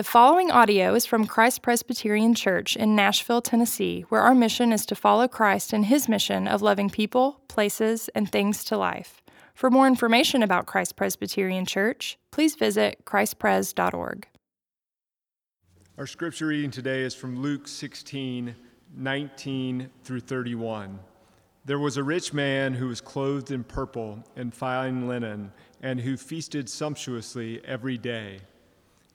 The following audio is from Christ Presbyterian Church in Nashville, Tennessee, where our mission is to follow Christ in his mission of loving people, places, and things to life. For more information about Christ Presbyterian Church, please visit christpres.org. Our scripture reading today is from Luke 16, 19 through 31. There was a rich man who was clothed in purple and fine linen, and who feasted sumptuously every day.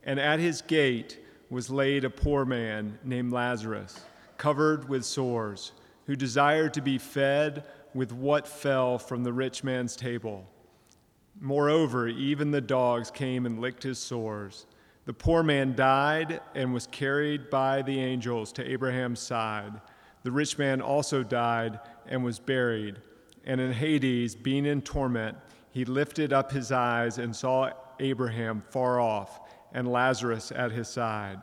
And at his gate was laid a poor man named Lazarus, covered with sores, who desired to be fed with what fell from the rich man's table. Moreover, even the dogs came and licked his sores. The poor man died and was carried by the angels to Abraham's side. The rich man also died and was buried. And in Hades, being in torment, he lifted up his eyes and saw Abraham far off and Lazarus at his side.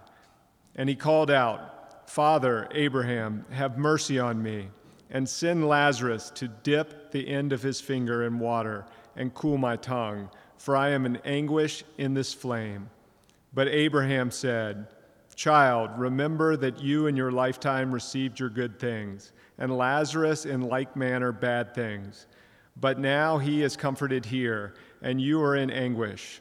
And he called out, Father, Abraham, have mercy on me, and send Lazarus to dip the end of his finger in water and cool my tongue, for I am in anguish in this flame. But Abraham said, Child, remember that you in your lifetime received your good things, and Lazarus in like manner bad things. But now he is comforted here, and you are in anguish.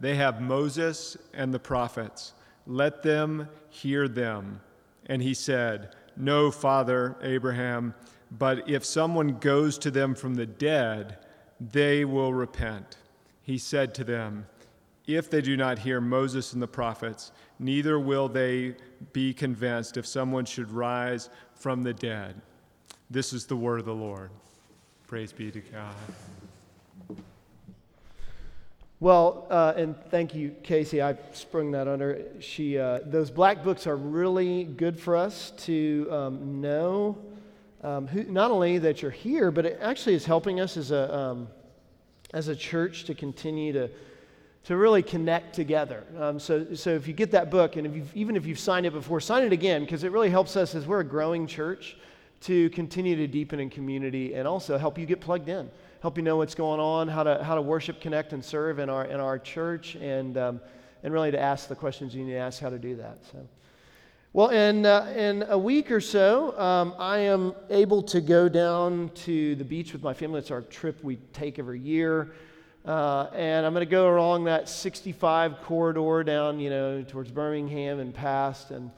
they have Moses and the prophets. Let them hear them. And he said, No, Father Abraham, but if someone goes to them from the dead, they will repent. He said to them, If they do not hear Moses and the prophets, neither will they be convinced if someone should rise from the dead. This is the word of the Lord. Praise be to God. Well, uh, and thank you, Casey. I sprung that under. She, uh, those black books are really good for us to um, know um, who, not only that you're here, but it actually is helping us as a, um, as a church to continue to, to really connect together. Um, so, so if you get that book, and if even if you've signed it before, sign it again because it really helps us as we're a growing church to continue to deepen in community and also help you get plugged in help you know what's going on, how to, how to worship, connect, and serve in our, in our church, and, um, and really to ask the questions you need to ask how to do that. So. Well, in, uh, in a week or so, um, I am able to go down to the beach with my family. It's our trip we take every year. Uh, and I'm going to go along that 65 corridor down, you know, towards Birmingham and past. And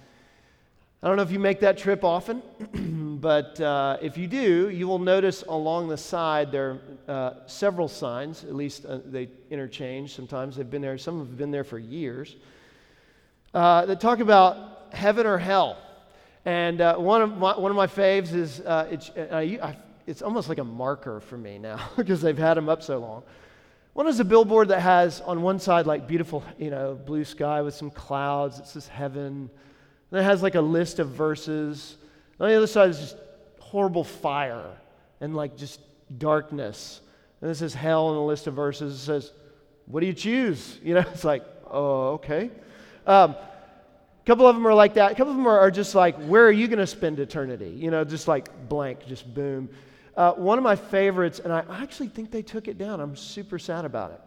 I don't know if you make that trip often, but uh, if you do, you will notice along the side there are uh, several signs, at least uh, they interchange sometimes. They've been there, some have been there for years, uh, that talk about heaven or hell. And uh, one, of my, one of my faves is uh, it's, I, it's almost like a marker for me now because they've had them up so long. One is a billboard that has on one side like beautiful, you know, blue sky with some clouds. It says heaven. And it has like a list of verses. On the other side is just horrible fire and like just darkness. And this is hell in a list of verses. It says, What do you choose? You know, it's like, Oh, okay. Um, a couple of them are like that. A couple of them are, are just like, Where are you going to spend eternity? You know, just like blank, just boom. Uh, one of my favorites, and I actually think they took it down. I'm super sad about it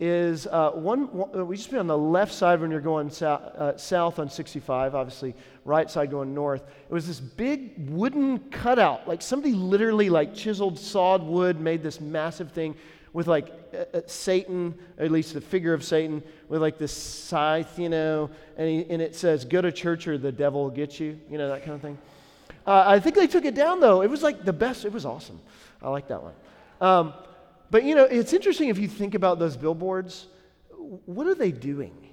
is uh, one, one, uh, we just be on the left side when you're going south, uh, south on 65, obviously right side going north. It was this big wooden cutout, like somebody literally like chiseled sawed wood, made this massive thing with like uh, uh Satan, at least the figure of Satan, with like this scythe, you know, and, he, and it says, "Go to church or the devil will get you," you know that kind of thing. Uh, I think they took it down though. It was like the best. It was awesome. I like that one. Um, but you know, it's interesting if you think about those billboards. What are they doing?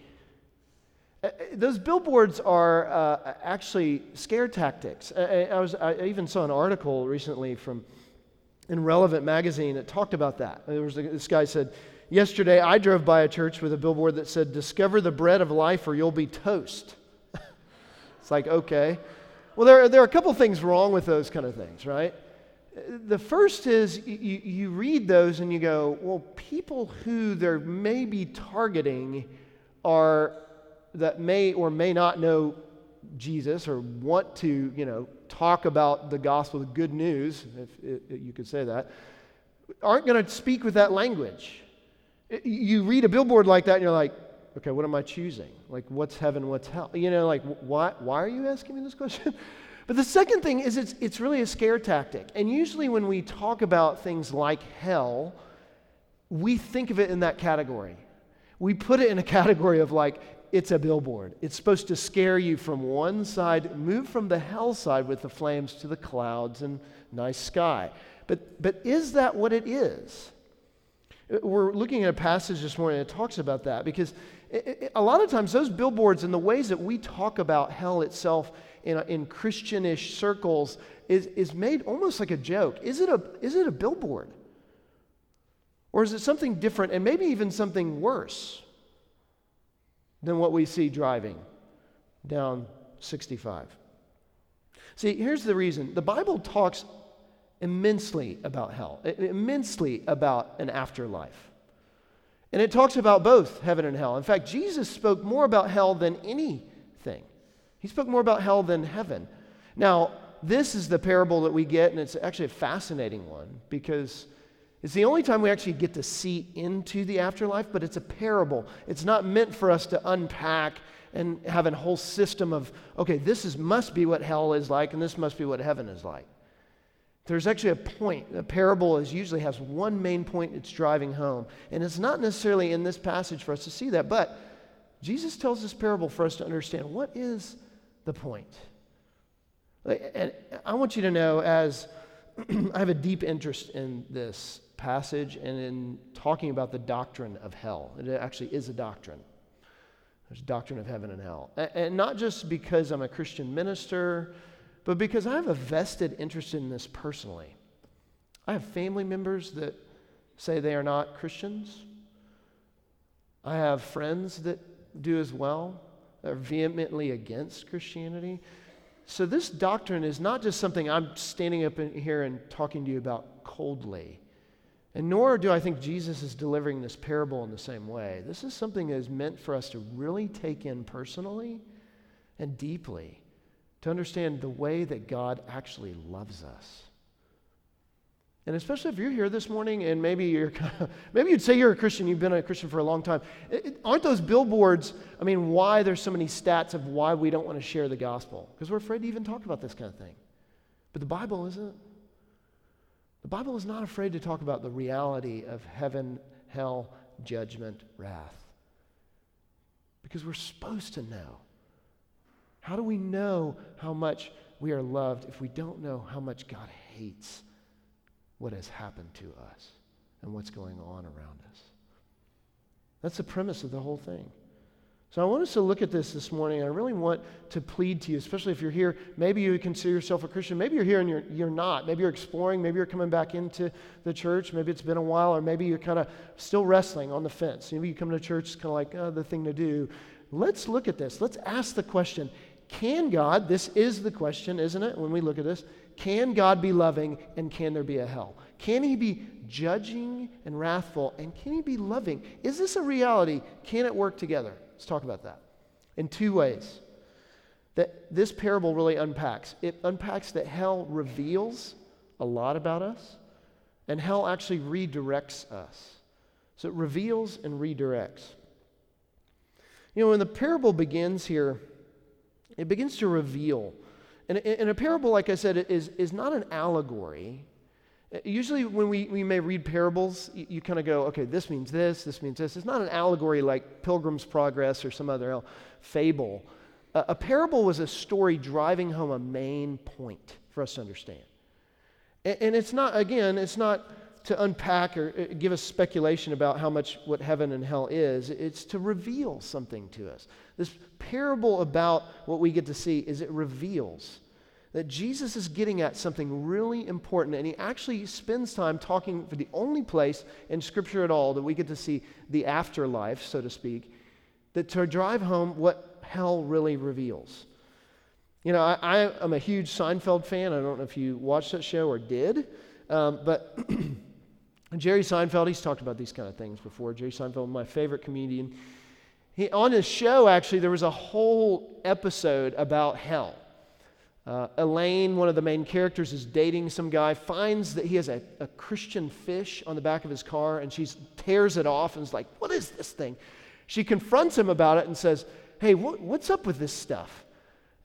Uh, uh, those billboards are uh, actually scare tactics. I, I, was, I even saw an article recently from in Relevant magazine that talked about that. There was this guy said, "Yesterday, I drove by a church with a billboard that said, "Discover the bread of life, or you'll be toast." It's like, okay. Well, there, there are a couple things wrong with those kind of things, right? The first is you, you read those and you go, well, people who they're maybe targeting are that may or may not know Jesus or want to, you know, talk about the gospel, the good news, if, you could say that, aren't going to speak with that language. You read a billboard like that and you're like, okay, what am I choosing? Like, what's heaven, what's hell? You know, like, why, why are you asking me this question? but the second thing is it's, it's really a scare tactic. And usually when we talk about things like hell, we think of it in that category. We put it in a category of like, it's a billboard. It's supposed to scare you from one side, move from the hell side with the flames to the clouds and nice sky. But, but is that what it is? We're looking at a passage this morning that talks about that because it, it, a lot of times those billboards and the ways that we talk about hell itself in, in Christianish circles is, is made almost like a joke. Is it a, is it a billboard? Or is it something different and maybe even something worse? than what we see driving down 65. See, here's the reason the Bible talks immensely about hell, immensely about an afterlife. And it talks about both heaven and hell. In fact, Jesus spoke more about hell than anything. He spoke more about hell than heaven. Now, this is the parable that we get, and it's actually a fascinating one because it's the only time we actually get to see into the afterlife, but it's a parable. It's not meant for us to unpack and have a whole system of, okay, this is, must be what hell is like, and this must be what heaven is like. There's actually a point. A parable is usually has one main point it's driving home. And it's not necessarily in this passage for us to see that, but Jesus tells this parable for us to understand what is the point. And I want you to know, as I have a deep interest in this passage and in talking about the doctrine of hell. It actually is a doctrine. There's a doctrine of heaven and hell. And not just because I'm a Christian minister, but because I have a vested interest in this personally. I have family members that say they are not Christians. I have friends that do as well, are vehemently against Christianity. So, this doctrine is not just something I'm standing up in here and talking to you about coldly. And nor do I think Jesus is delivering this parable in the same way. This is something that is meant for us to really take in personally and deeply to understand the way that God actually loves us. And especially if you're here this morning and maybe you're kind of, maybe you'd say you're a Christian, you've been a Christian for a long time. It, it, aren't those billboards, I mean, why there's so many stats of why we don't want to share the gospel? Because we're afraid to even talk about this kind of thing. But the Bible isn't. The Bible is not afraid to talk about the reality of heaven, hell, judgment, wrath. Because we're supposed to know. How do we know how much we are loved if we don't know how much God hates what has happened to us and what's going on around us? That's the premise of the whole thing. So I want us to look at this this morning. I really want to plead to you, especially if you're here. Maybe you consider yourself a Christian. Maybe you're here and you're, you're not. Maybe you're exploring. Maybe you're coming back into the church. Maybe it's been a while, or maybe you're kind of still wrestling on the fence. Maybe you come to church, it's kind of like oh, the thing to do. Let's look at this. Let's ask the question Can God, this is the question, isn't it, when we look at this? Can God be loving and can there be a hell? Can he be judging and wrathful and can he be loving? Is this a reality? Can it work together? Let's talk about that in two ways that this parable really unpacks. It unpacks that hell reveals a lot about us, and hell actually redirects us. So it reveals and redirects. You know, when the parable begins here, it begins to reveal. And, and a parable, like I said, is, is not an allegory. Uh, usually, when we, we may read parables, you, you kind of go, okay, this means this, this means this. It's not an allegory like Pilgrim's Progress or some other fable. A, a parable was a story driving home a main point for us to understand. And, and it's not, again, it's not to unpack or uh, give us speculation about how much what heaven and hell is. It's to reveal something to us. This parable about what we get to see is it reveals that Jesus is getting at something really important, and he actually spends time talking for the only place in Scripture at all that we get to see the afterlife, so to speak, that to drive home what hell really reveals. You know, I, I am a huge Seinfeld fan. I don't know if you watched that show or did, um, but Jerry Seinfeld, he's talked about these kind of things before. Jerry Seinfeld, my favorite comedian. He, on his show, actually, there was a whole episode about hell. Uh, Elaine, one of the main characters, is dating some guy, finds that he has a, a Christian fish on the back of his car, and she tears it off and is like, What is this thing? She confronts him about it and says, Hey, wh- what's up with this stuff?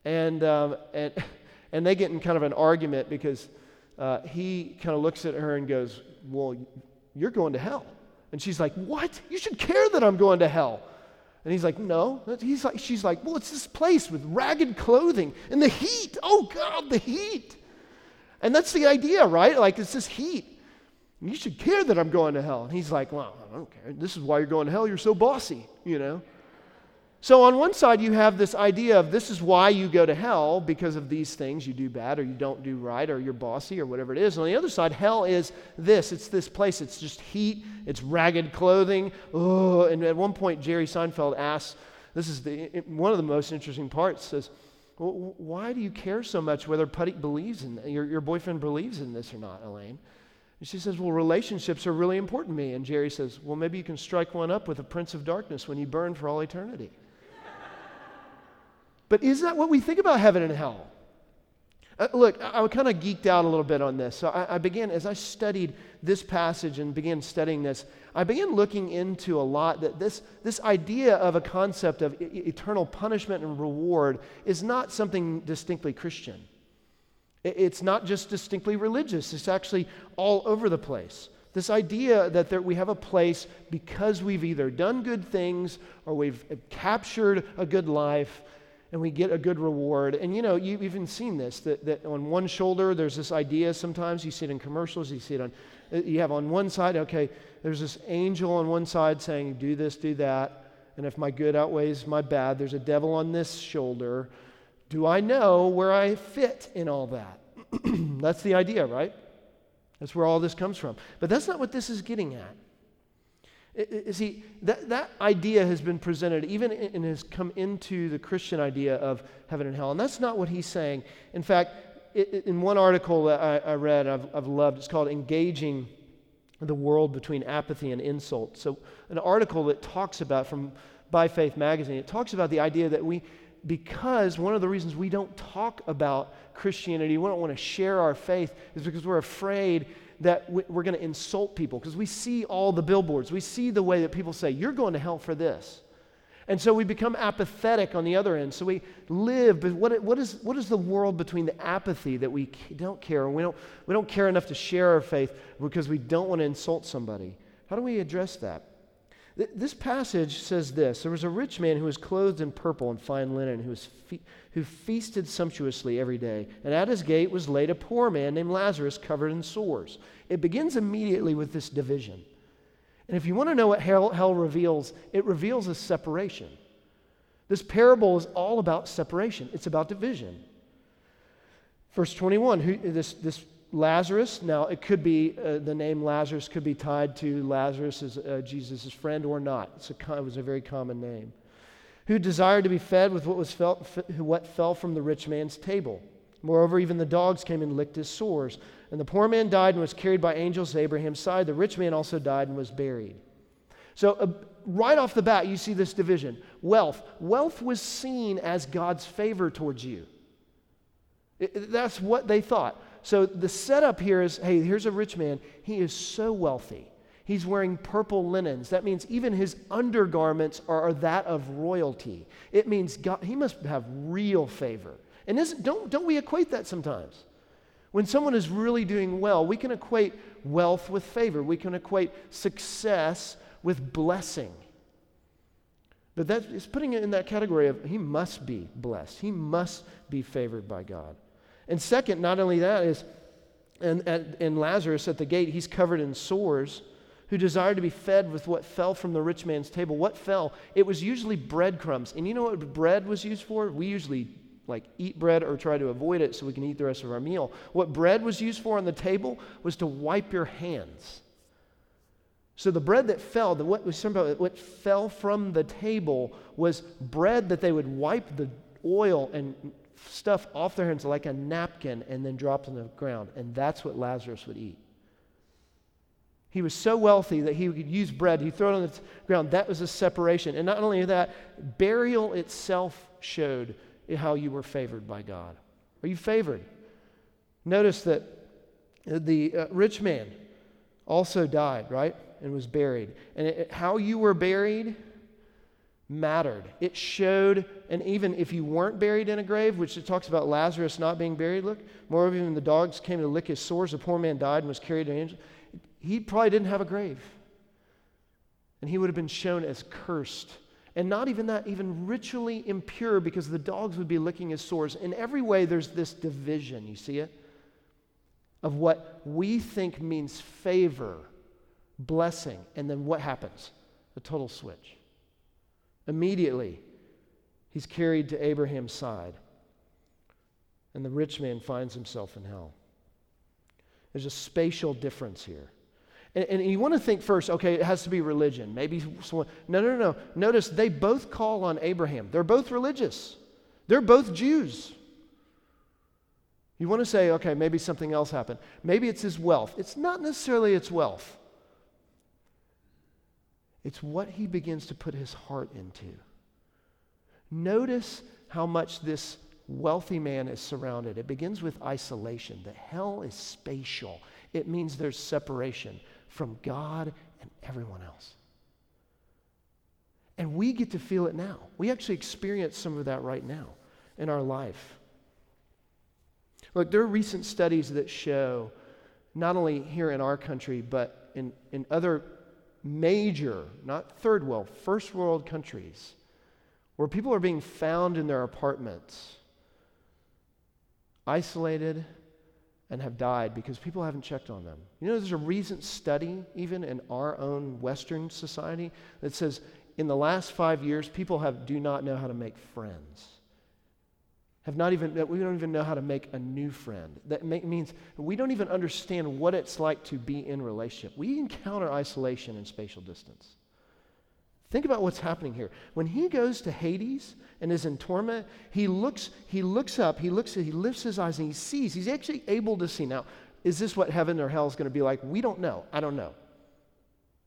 And, um, and, and they get in kind of an argument because uh, he kind of looks at her and goes, Well, you're going to hell. And she's like, What? You should care that I'm going to hell. And he's like, no. He's like, she's like, well, it's this place with ragged clothing and the heat. Oh God, the heat. And that's the idea, right? Like it's this heat. You should care that I'm going to hell. And he's like, well, I don't care. This is why you're going to hell. You're so bossy, you know. So, on one side, you have this idea of this is why you go to hell because of these things. You do bad or you don't do right or you're bossy or whatever it is. And On the other side, hell is this it's this place. It's just heat, it's ragged clothing. Oh, and at one point, Jerry Seinfeld asks this is the, one of the most interesting parts says, well, Why do you care so much whether Puddy believes in your, your boyfriend believes in this or not, Elaine? And she says, Well, relationships are really important to me. And Jerry says, Well, maybe you can strike one up with a prince of darkness when you burn for all eternity. But is that what we think about heaven and hell? Uh, look, I, I kind of geeked out a little bit on this. So I, I, began, as I studied this passage and began studying this, I began looking into a lot that this, this idea of a concept of e- eternal punishment and reward is not something distinctly Christian. It, it's not just distinctly religious, it's actually all over the place. This idea that there, we have a place because we've either done good things or we've captured a good life and we get a good reward. And you know, you've even seen this that, that on one shoulder, there's this idea sometimes, you see it in commercials, you see it on, uh, you have on one side, okay, there's this angel on one side saying, do this, do that. And if my good outweighs my bad, there's a devil on this shoulder. Do I know where I fit in all that? that's the idea, right? That's where all this comes from. But that's not what this is getting at. See, that, that idea has been presented, even and has come into the Christian idea of heaven and hell. And that's not what he's saying. In fact, it, in one article that I, I read, I've, I've loved, it's called Engaging the World Between Apathy and Insult. So, an article that talks about from By Faith magazine, it talks about the idea that we, because one of the reasons we don't talk about Christianity, we don't want to share our faith, is because we're afraid that we're going to insult people because we see all the billboards. We see the way that people say, You're going to hell for this. And so we become apathetic on the other end. So we live, but what, what, is, what is the world between the apathy that we don't care and we don't, we don't care enough to share our faith because we don't want to insult somebody? How do we address that? This passage says this There was a rich man who was clothed in purple and fine linen, who, was fe- who feasted sumptuously every day. And at his gate was laid a poor man named Lazarus, covered in sores. It begins immediately with this division. And if you want to know what hell, hell reveals, it reveals a separation. This parable is all about separation, it's about division. Verse 21 who, this, this Lazarus. Now, it could be uh, the name Lazarus could be tied to Lazarus as uh, Jesus' friend or not. It's a, it was a very common name. Who desired to be fed with what, was felt, what fell from the rich man's table. Moreover, even the dogs came and licked his sores. And the poor man died and was carried by angels to Abraham's side. The rich man also died and was buried. So, uh, right off the bat, you see this division. Wealth. Wealth was seen as God's favor towards you. It, that's what they thought. So the setup here is hey, here's a rich man. He is so wealthy. He's wearing purple linens. That means even his undergarments are, that of royalty. It means God, he must have real favor. And don't, don't we equate that sometimes? When someone is really doing well, we can equate wealth with favor. We can equate success with blessing. But that is putting it in that category of he must be blessed. He must be favored by God. And second, not only that is, and, and, and Lazarus at the gate, he's covered in sores, who desired to be fed with what fell from the rich man's table. What fell? It was usually breadcrumbs. And you know what bread was used for? We usually like eat bread or try to avoid it so we can eat the rest of our meal. What bread was used for on the table was to wipe your hands. So the bread that fell, the, what, what fell from the table was bread that they would wipe the oil and stuff off their hands like a napkin and then dropped on the ground. And that's what Lazarus would eat. He was so wealthy that he could use bread, he'd throw it on the ground. That was a separation. And not only that, burial itself showed how you were favored by God. Are you favored? Notice that the uh, rich man also died, right? And was buried. And it, how you were buried mattered. It showed, and even if you weren't buried in a grave, which it talks about Lazarus not being buried, look, moreover, even the dogs came to lick his sores, the poor man died and was carried to an angel he probably didn't have a grave. And he would have been shown as cursed. And not even that, even ritually impure because the dogs would be licking his sores. In every way, there's this division. You see it? Of what we think means favor, blessing, and then what happens? A total switch. Immediately, he's carried to Abraham's side. And the rich man finds himself in hell. There's a spatial difference here. And, and, you want to think first, okay, it has to be religion. Maybe someone. No, no, no. Notice they both call on Abraham. They're both religious, they're both Jews. You want to say, okay, maybe something else happened. Maybe it's his wealth. It's not necessarily its wealth, it's what he begins to put his heart into. Notice how much this wealthy man is surrounded. It begins with isolation. The hell is spatial, it means there's separation from God and everyone else. And we get to feel it now. We actually experience some of that right now in our life. Look, there are recent studies that show, not only here in our country, but in, in other major, not third world, first world countries, where people are being found in their apartments, isolated, and have died because people haven't checked on them. You know, there's a recent study, even in our own Western society, that says in the last five years, people have, do not know how to make friends. Have not even, we don't even know how to make a new friend. That make, means we don't even understand what it's like to be in relationship. We encounter isolation and spatial distance. Think about what's happening here. When he goes to Hades and is in torment, he looks, he looks up, he looks, he lifts his eyes and he sees. He's actually able to see. Now, is this what heaven or hell is going to be like? We don't know. I don't know.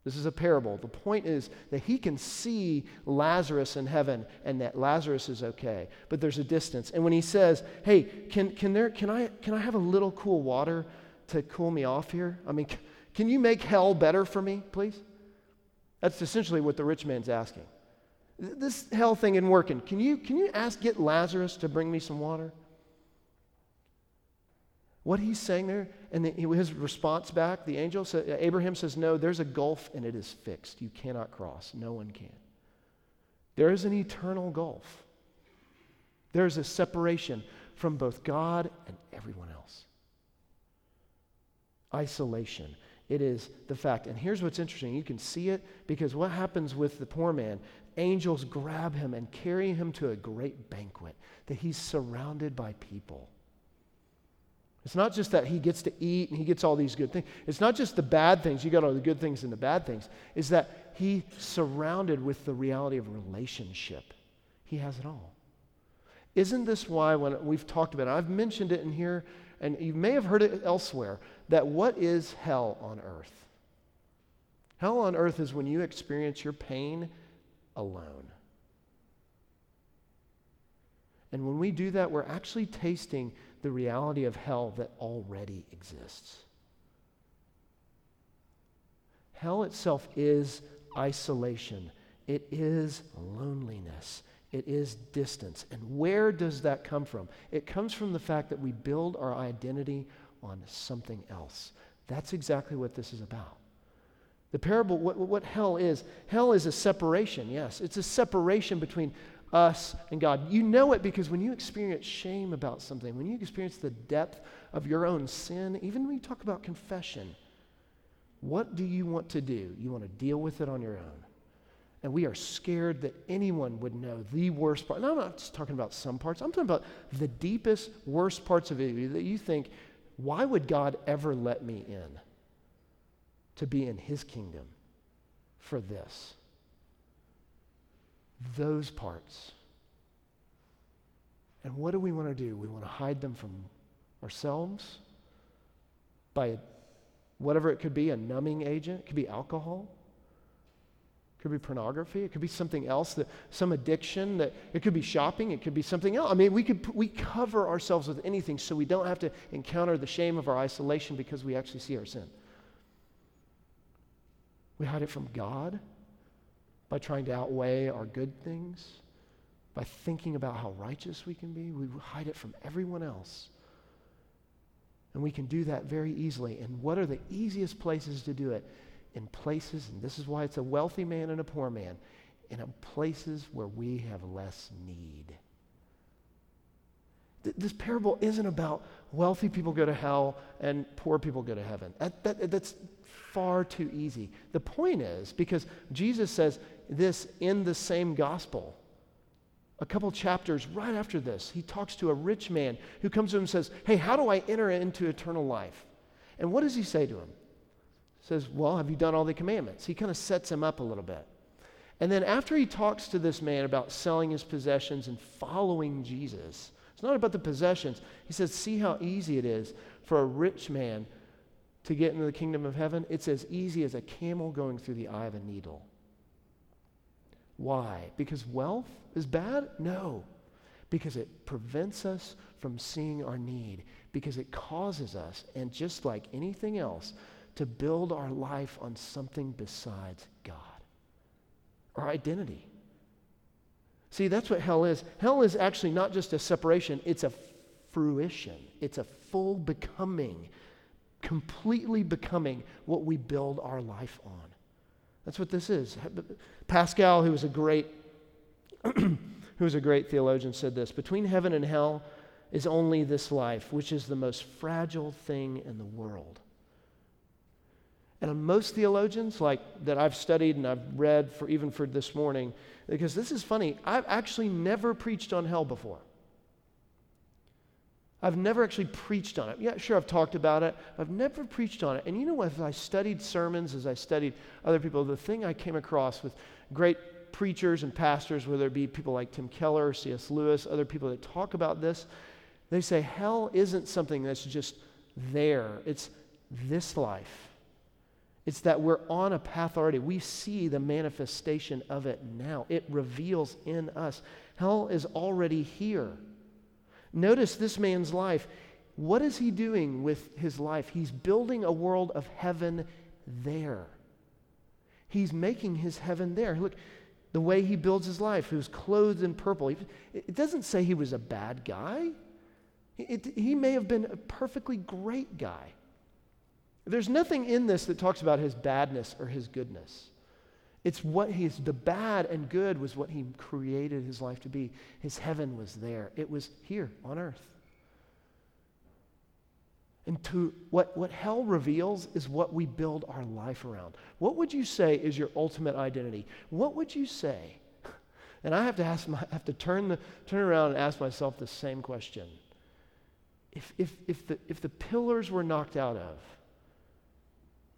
This is a parable. The point is that he can see Lazarus in heaven and that Lazarus is okay. But there's a distance. And when he says, Hey, can, can, there, can, I, can I have a little cool water to cool me off here? I mean, can you make hell better for me, please? That's essentially what the rich man's asking. This hell thing isn't working. Can you, can you ask, get Lazarus to bring me some water? What he's saying there, and the, his response back, the angel said, uh, Abraham says, No, there's a gulf and it is fixed. You cannot cross. No one can. There is an eternal gulf. There is a separation from both God and everyone else. Isolation. It is the fact. And here's what's interesting you can see it because what happens with the poor man? Angels grab him and carry him to a great banquet, that he's surrounded by people. It's not just that he gets to eat and he gets all these good things. It's not just the bad things, you got all the good things and the bad things. Is that he's surrounded with the reality of relationship. He has it all. Isn't this why, when we've talked about it, I've mentioned it in here, and you may have heard it elsewhere, that what is hell on earth? Hell on earth is when you experience your pain alone. And when we do that, we're actually tasting the reality of hell that already exists. Hell itself is isolation, it is loneliness, it is distance. And where does that come from? It comes from the fact that we build our identity on something else. That's exactly what this is about. The parable, what, what hell is, hell is a separation, yes. It's a separation between us and God. You know it because when you experience shame about something, when you experience the depth of your own sin, even when you talk about confession, what do you want to do? You want to deal with it on your own. And we are scared that anyone would know the worst part. And I'm not just talking about some parts, I'm talking about the deepest, worst parts of it that you think, why would God ever let me in to be in his kingdom for this? Those parts. And what do we want to do? We want to hide them from ourselves by whatever it could be a numbing agent, it could be alcohol. It could be pornography. It could be something else, that, some addiction. That it could be shopping. It could be something else. I mean, we could we cover ourselves with anything so we don't have to encounter the shame of our isolation because we actually see our sin. We hide it from God by trying to outweigh our good things, by thinking about how righteous we can be. We hide it from everyone else. And we can do that very easily. And what are the easiest places to do it? In places, and this is why it's a wealthy man and a poor man, in places where we have less need. Th- this parable isn't about wealthy people go to hell and poor people go to heaven. That, that, that's far too easy. The point is, because Jesus says this in the same gospel, a couple chapters right after this, he talks to a rich man who comes to him and says, Hey, how do I enter into eternal life? And what does he say to him? Says, Well, have you done all the commandments? He kind of sets him up a little bit. And then after he talks to this man about selling his possessions and following Jesus, it's not about the possessions. He says, See how easy it is for a rich man to get into the kingdom of heaven? It's as easy as a camel going through the eye of a needle. Why? Because wealth is bad? No. Because it prevents us from seeing our need, because it causes us, and just like anything else, to build our life on something besides God, our identity. See, that's what hell is. Hell is actually not just a separation, it's a fruition, it's a full becoming, completely becoming what we build our life on. That's what this is. Pascal, who was a great who was a great theologian, said this Between heaven and hell is only this life, which is the most fragile thing in the world. And most theologians, like that I've studied and I've read for even for this morning, because this is funny, I've actually never preached on hell before. I've never actually preached on it. Yeah, sure, I've talked about it. I've never preached on it. And you know what? As I studied sermons, as I studied other people, the thing I came across with great preachers and pastors, whether it be people like Tim Keller, C.S. Lewis, other people that talk about this, they say hell isn't something that's just there, it's this life. It's that we're on a path already. We see the manifestation of it now. It reveals in us. Hell is already here. Notice this man's life. What is he doing with his life? He's building a world of heaven there. He's making his heaven there. Look, the way he builds his life, he was clothed in purple. It doesn't say he was a bad guy. It, he may have been a perfectly great guy. There's nothing in this that talks about his badness or his goodness. It's what he's, the bad and good was what he created his life to be. His heaven was there, it was here on earth. And to what, what hell reveals is what we build our life around. What would you say is your ultimate identity? What would you say? And I have to ask my, I have to turn, the, turn around and ask myself the same question. If, if, if, the, if the pillars were knocked out of,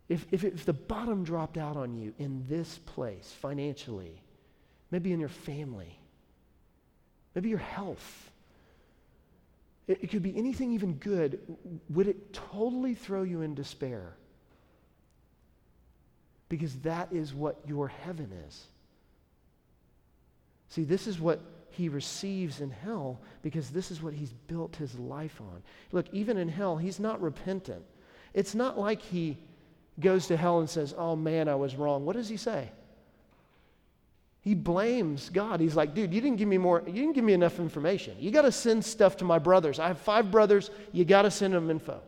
if, if, if the bottom dropped out on you in this place financially, maybe in your family, maybe your health, it, it could be anything even good, would it totally throw you in despair? Because that is what your heaven is. See, this is what he receives in hell because this is what he's built his life on. Look, even in hell, he's not repentant. It's not like he goes to hell and says, Oh man, I was wrong, what does he say? He blames God. He's like, dude, you didn't give me more, you didn't give me enough information. You got to send stuff to my brothers. I have five brothers, you got to send them info.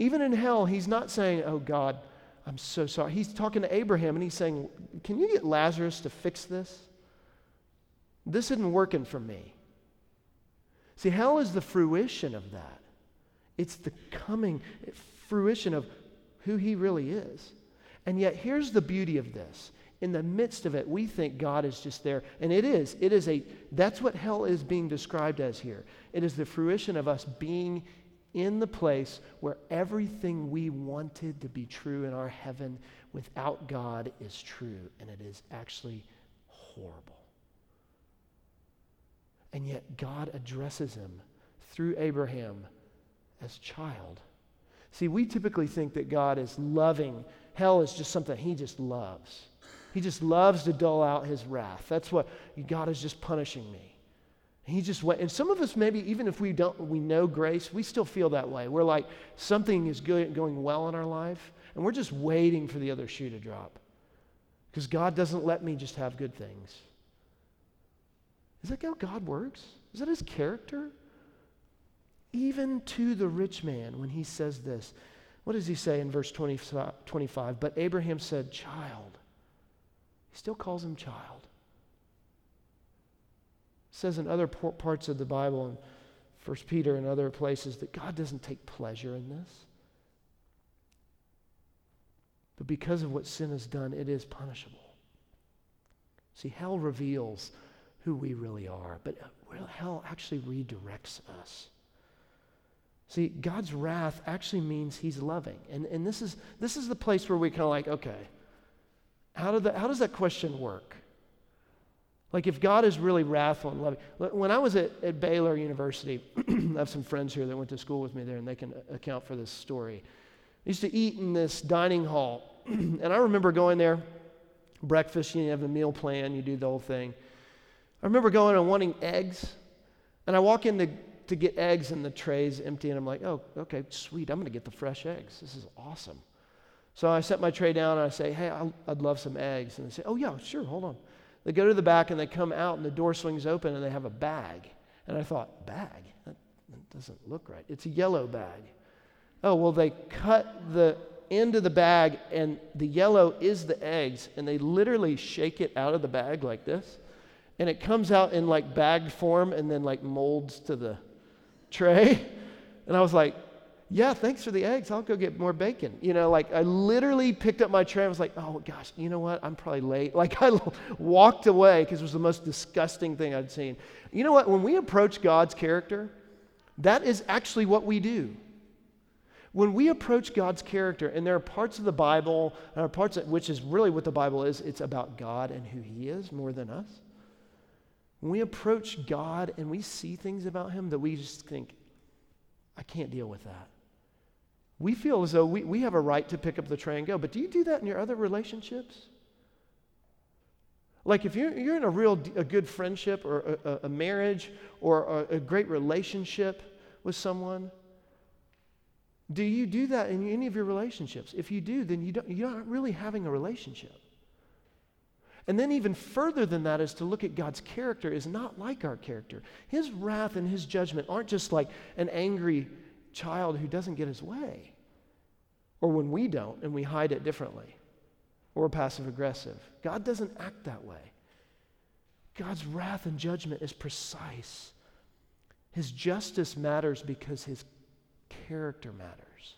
Even in hell, he's not saying, Oh God, I'm so sorry. He's talking to Abraham and he's saying, Can you get Lazarus to fix this? This isn't working for me. See, hell is the fruition of that. It's the coming fruition of who he really is. And yet, here's the beauty of this. In the midst of it, we think God is just there. And it is. It is a, that's what hell is being described as here. It is the fruition of us being in the place where everything we wanted to be true in our heaven without God is true. And it is actually horrible. And yet God addresses him through Abraham as child. See, we typically think that God is loving. Hell is just something he just loves. He just loves to dull out his wrath. That's what God is just punishing me. He just went, and some of us maybe even if we don't we know grace, we still feel that way. We're like something is going well in our life, and we're just waiting for the other shoe to drop. Because God doesn't let me just have good things. Is that how God works? Is that his character? Even to the rich man, when he says this, what does he say in verse 25? But Abraham said, Child. He still calls him child. It says in other parts of the Bible, in 1 Peter and other places, that God doesn't take pleasure in this. But because of what sin has done, it is punishable. See, hell reveals who we really are, but hell actually redirects us. See, God's wrath actually means he's loving. And, and this, is, this is the place where we kind of like, okay, how, do the, how does that question work? Like, if God is really wrathful and loving. When I was at, at Baylor University, I have some friends here that went to school with me there, and they can account for this story. I used to eat in this dining hall, and I remember going there, breakfast, you have a meal plan, you do the whole thing. I remember going and wanting eggs, and I walk in to, get eggs, and the tray's empty, and I'm like, oh, okay, sweet, I'm to get the fresh eggs. This is awesome. So I set my tray down, and I say, hey, I'd love some eggs. And they say, oh, yeah, sure, hold on. They go to the back, and they come out, and the door swings open, and they have a bag. And I thought, bag? That, that doesn't look right. It's a yellow bag. Oh, well, they cut the end of the bag, and the yellow is the eggs, and they literally shake it out of the bag like this. And it comes out in like bag form and then like molds to the tray. And I was like, yeah, thanks for the eggs. I'll go get more bacon. You know, like I literally picked up my tray. I was like, oh gosh, you know what? I'm probably late. Like I walked away because it was the most disgusting thing I'd seen. You know what? When we approach God's character, that is actually what we do. When we approach God's character, and there are parts of the Bible, and parts of, which is really what the Bible is, it's about God and who He is more than us. When we approach God and we see things about Him that we just think, I can't deal with that. We feel as though we, we have a right to pick up the tray and go. But do you do that in your other relationships? Like if you're, you're in a real a good friendship or a, a marriage or a, a great relationship with someone, do you do that in any of your relationships? If you do, then you don't, you're not really having a relationship. And then, even further than that, is to look at God's character is not like our character. His wrath and his judgment aren't just like an angry child who doesn't get his way, or when we don't and we hide it differently, or passive aggressive. God doesn't act that way. God's wrath and judgment is precise. His justice matters because his character matters.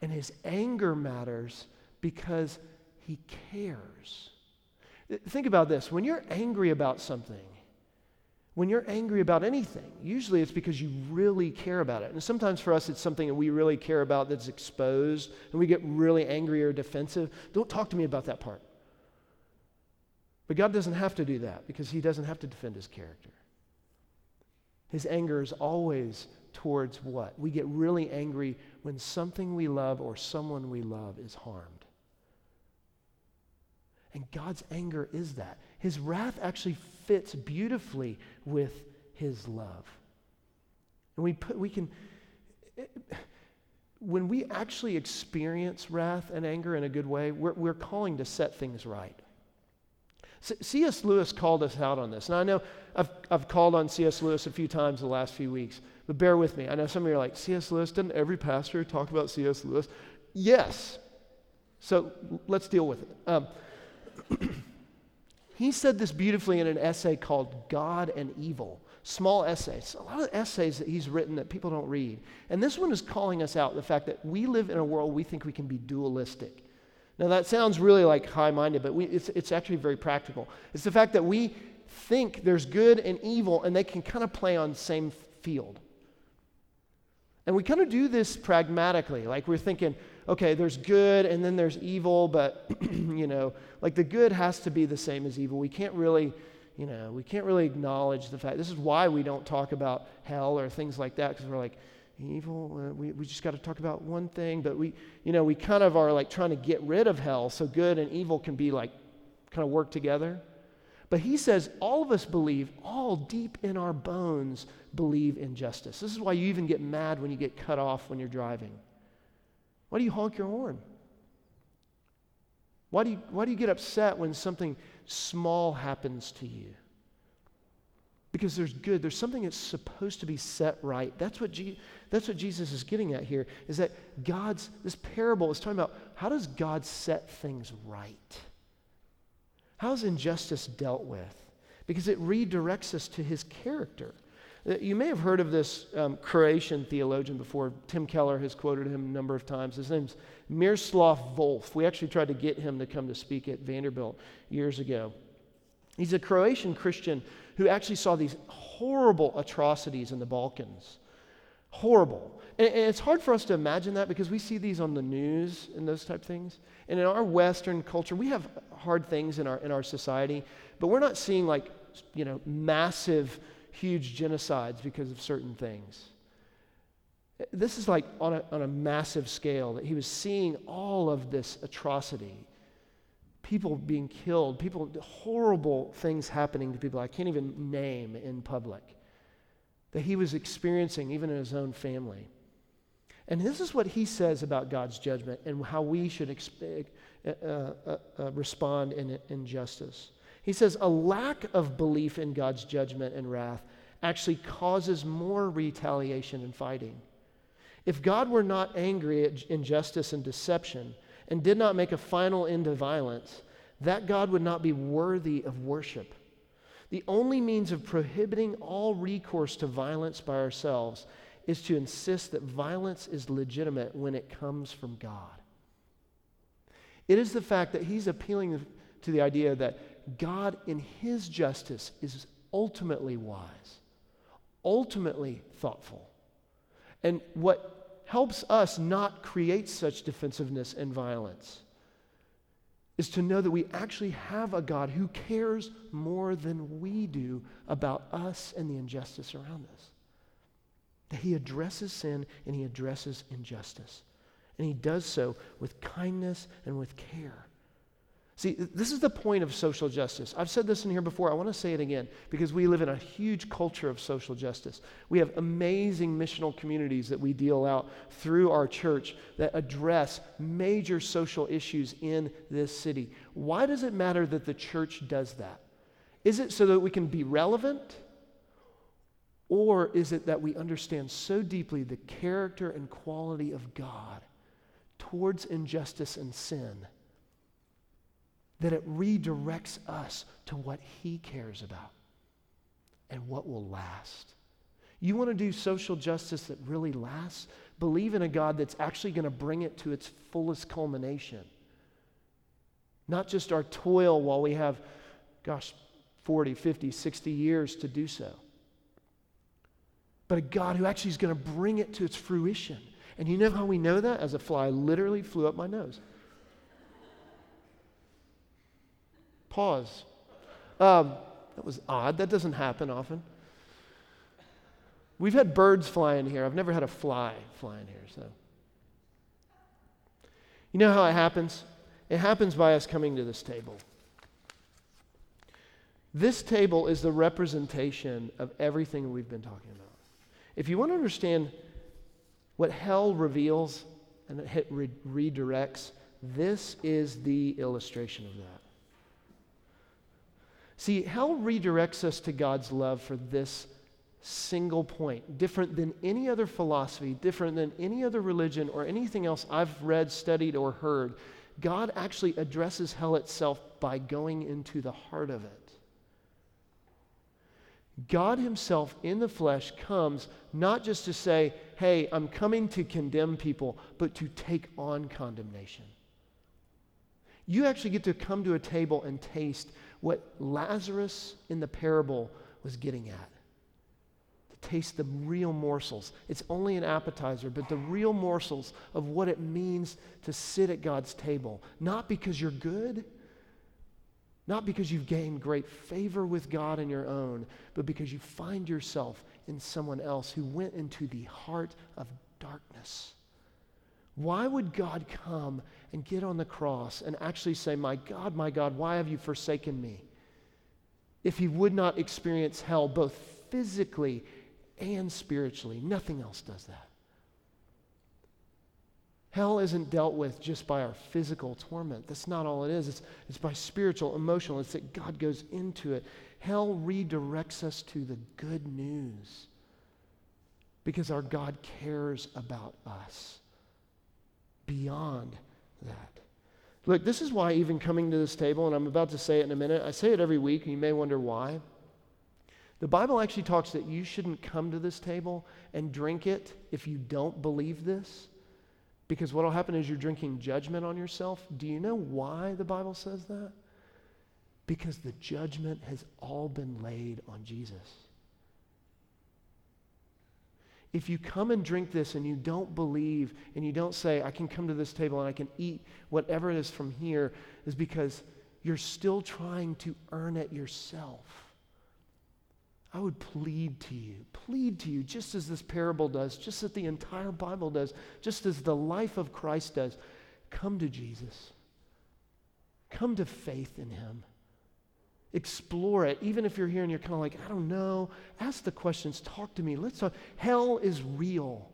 And his anger matters because he cares. Think about this when you're angry about something, when you're angry about anything, usually it's because you really care about it. And sometimes for us, it's something that we really care about that's exposed, and we get really angry or defensive. Don't talk to me about that part. But God doesn't have to do that because He doesn't have to defend His character. His anger is always towards what? We get really angry when something we love or someone we love is harmed. And God's anger is that. His wrath actually fits beautifully with his love. And we put, we can, when we actually experience wrath and anger in a good way, we're, we're calling to set things right. C.S. Lewis called us out on this. Now, I know I've, I've called on C.S. Lewis a few times the last few weeks, but bear with me. I know some of you are like, C.S. Lewis, doesn't every pastor talk about C.S. Lewis? Yes. So let's deal with it. Um, he said this beautifully in an essay called God and Evil. Small essays. A lot of essays that he's written that people don't read. And this one is calling us out the fact that we live in a world we think we can be dualistic. Now, that sounds really like high minded, but we, it's, it's actually very practical. It's the fact that we think there's good and evil, and they can kind of play on the same field. And we kind of do this pragmatically. Like we're thinking, okay, there's good and then there's evil, but, you know, like the good has to be the same as evil. We can't really, you know, we can't really acknowledge the fact. This is why we don't talk about hell or things like that, because we're like, evil, uh, we, we just got to talk about one thing. But we, you know, we kind of are like trying to get rid of hell so good and evil can be like kind of work together. But he says all of us believe, all deep in our bones, believe in justice. This is why you even get mad when you get cut off when you're driving. Why do you honk your horn? Why do you, why do you get upset when something small happens to you? Because there's good. There's something that's supposed to be set right. That's what, Je- that's what Jesus is getting at here, is that God's, this parable is talking about how does God set things right? How's injustice dealt with? Because it redirects us to his character. Uh, you may have heard of this um, Croatian theologian before. Tim Keller has quoted him a number of times. His name's Miroslav Volf. We actually tried to get him to come to speak at Vanderbilt years ago. He's a Croatian Christian who actually saw these horrible atrocities in the Balkans. Horrible. And, and it's hard for us to imagine that because we see these on the news and those type things. And in our Western culture, we have hard things in our, in our society, but we're not seeing like, you know, massive huge genocides because of certain things. This is like on a, on a massive scale that he was seeing all of this atrocity. People being killed, people, horrible things happening to people I can't even name in public that he was experiencing even in his own family. And this is what he says about God's judgment and how we should uh, uh, uh, respond in injustice. He says a lack of belief in God's judgment and wrath actually causes more retaliation and fighting. If God were not angry at injustice and deception and did not make a final end to violence, that God would not be worthy of worship. The only means of prohibiting all recourse to violence by ourselves is to insist that violence is legitimate when it comes from God. It is the fact that he's appealing to the idea that God, in his justice, is ultimately wise, ultimately thoughtful. And what helps us not create such defensiveness and violence is to know that we actually have a God who cares more than we do about us and the injustice around us. That he addresses sin and he addresses injustice. And he does so with kindness and with care. See, this is the point of social justice. I've said this in here before. I want to say it again because we live in a huge culture of social justice. We have amazing missional communities that we deal out through our church that address major social issues in this city. Why does it matter that the church does that? Is it so that we can be relevant? Or is it that we understand so deeply the character and quality of God towards injustice and sin? That it redirects us to what He cares about and what will last. You want to do social justice that really lasts? Believe in a God that's actually going to bring it to its fullest culmination. Not just our toil while we have, gosh, 40, 50, 60 years to do so, but a God who actually is going to bring it to its fruition. And you know how we know that? As a fly literally flew up my nose. Pause. Um, that was odd. That doesn't happen often. We've had birds fly in here. I've never had a fly fly in here, so. You know how it happens? It happens by us coming to this table. This table is the representation of everything we've been talking about. If you want to understand what hell reveals and it redirects, this is the illustration of that. See, hell redirects us to God's love for this single point, different than any other philosophy, different than any other religion or anything else I've read, studied, or heard. God actually addresses hell itself by going into the heart of it. God Himself in the flesh comes not just to say, hey, I'm coming to condemn people, but to take on condemnation. You actually get to come to a table and taste what Lazarus in the parable was getting at. To taste the real morsels. It's only an appetizer, but the real morsels of what it means to sit at God's table. Not because you're good, Not because you've gained great favor with God in your own, but because you find yourself in someone else who went into the heart of darkness. Why would God come and get on the cross and actually say, My God, my God, why have you forsaken me? If he would not experience hell both physically and spiritually, nothing else does that. Hell isn't dealt with just by our physical torment. That's not all it is. It's, it's by spiritual, emotional. It's that God goes into it. Hell redirects us to the good news because our God cares about us beyond that. Look, this is why, even coming to this table, and I'm about to say it in a minute, I say it every week, and you may wonder why. The Bible actually talks that you shouldn't come to this table and drink it if you don't believe this. Because what will happen is you're drinking judgment on yourself. Do you know why the Bible says that? Because the judgment has all been laid on Jesus. If you come and drink this and you don't believe and you don't say, I can come to this table and I can eat whatever it is from here, is because you're still trying to earn it yourself. I would plead to you, plead to you, just as this parable does, just as the entire Bible does, just as the life of Christ does. Come to Jesus. Come to faith in Him. Explore it. Even if you're here and you're kind of like, I don't know, ask the questions, talk to me. Let's talk. Hell is real.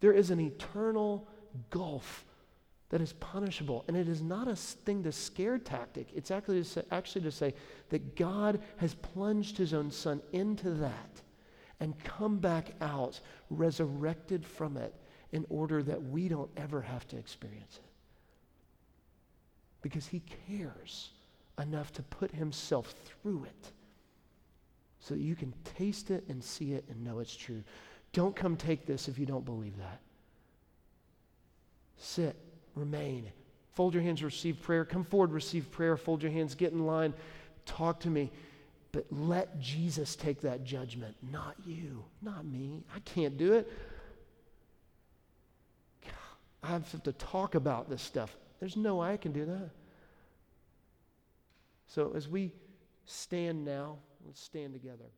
There is an eternal gulf that is punishable. And it is not a thing to scare tactic. It's actually to, say, actually to say that God has plunged his own son into that and come back out resurrected from it in order that we don't ever have to experience it. Because he cares enough to put himself through it so that you can taste it and see it and know it's true. Don't come take this if you don't believe that. Sit remain. Fold your hands, receive prayer. Come forward, receive prayer. Fold your hands, get in line, talk to me. But let Jesus take that judgment, not you, not me. I can't do it. I have to talk about this stuff. There's no way I can do that. So as we stand now, let's stand together.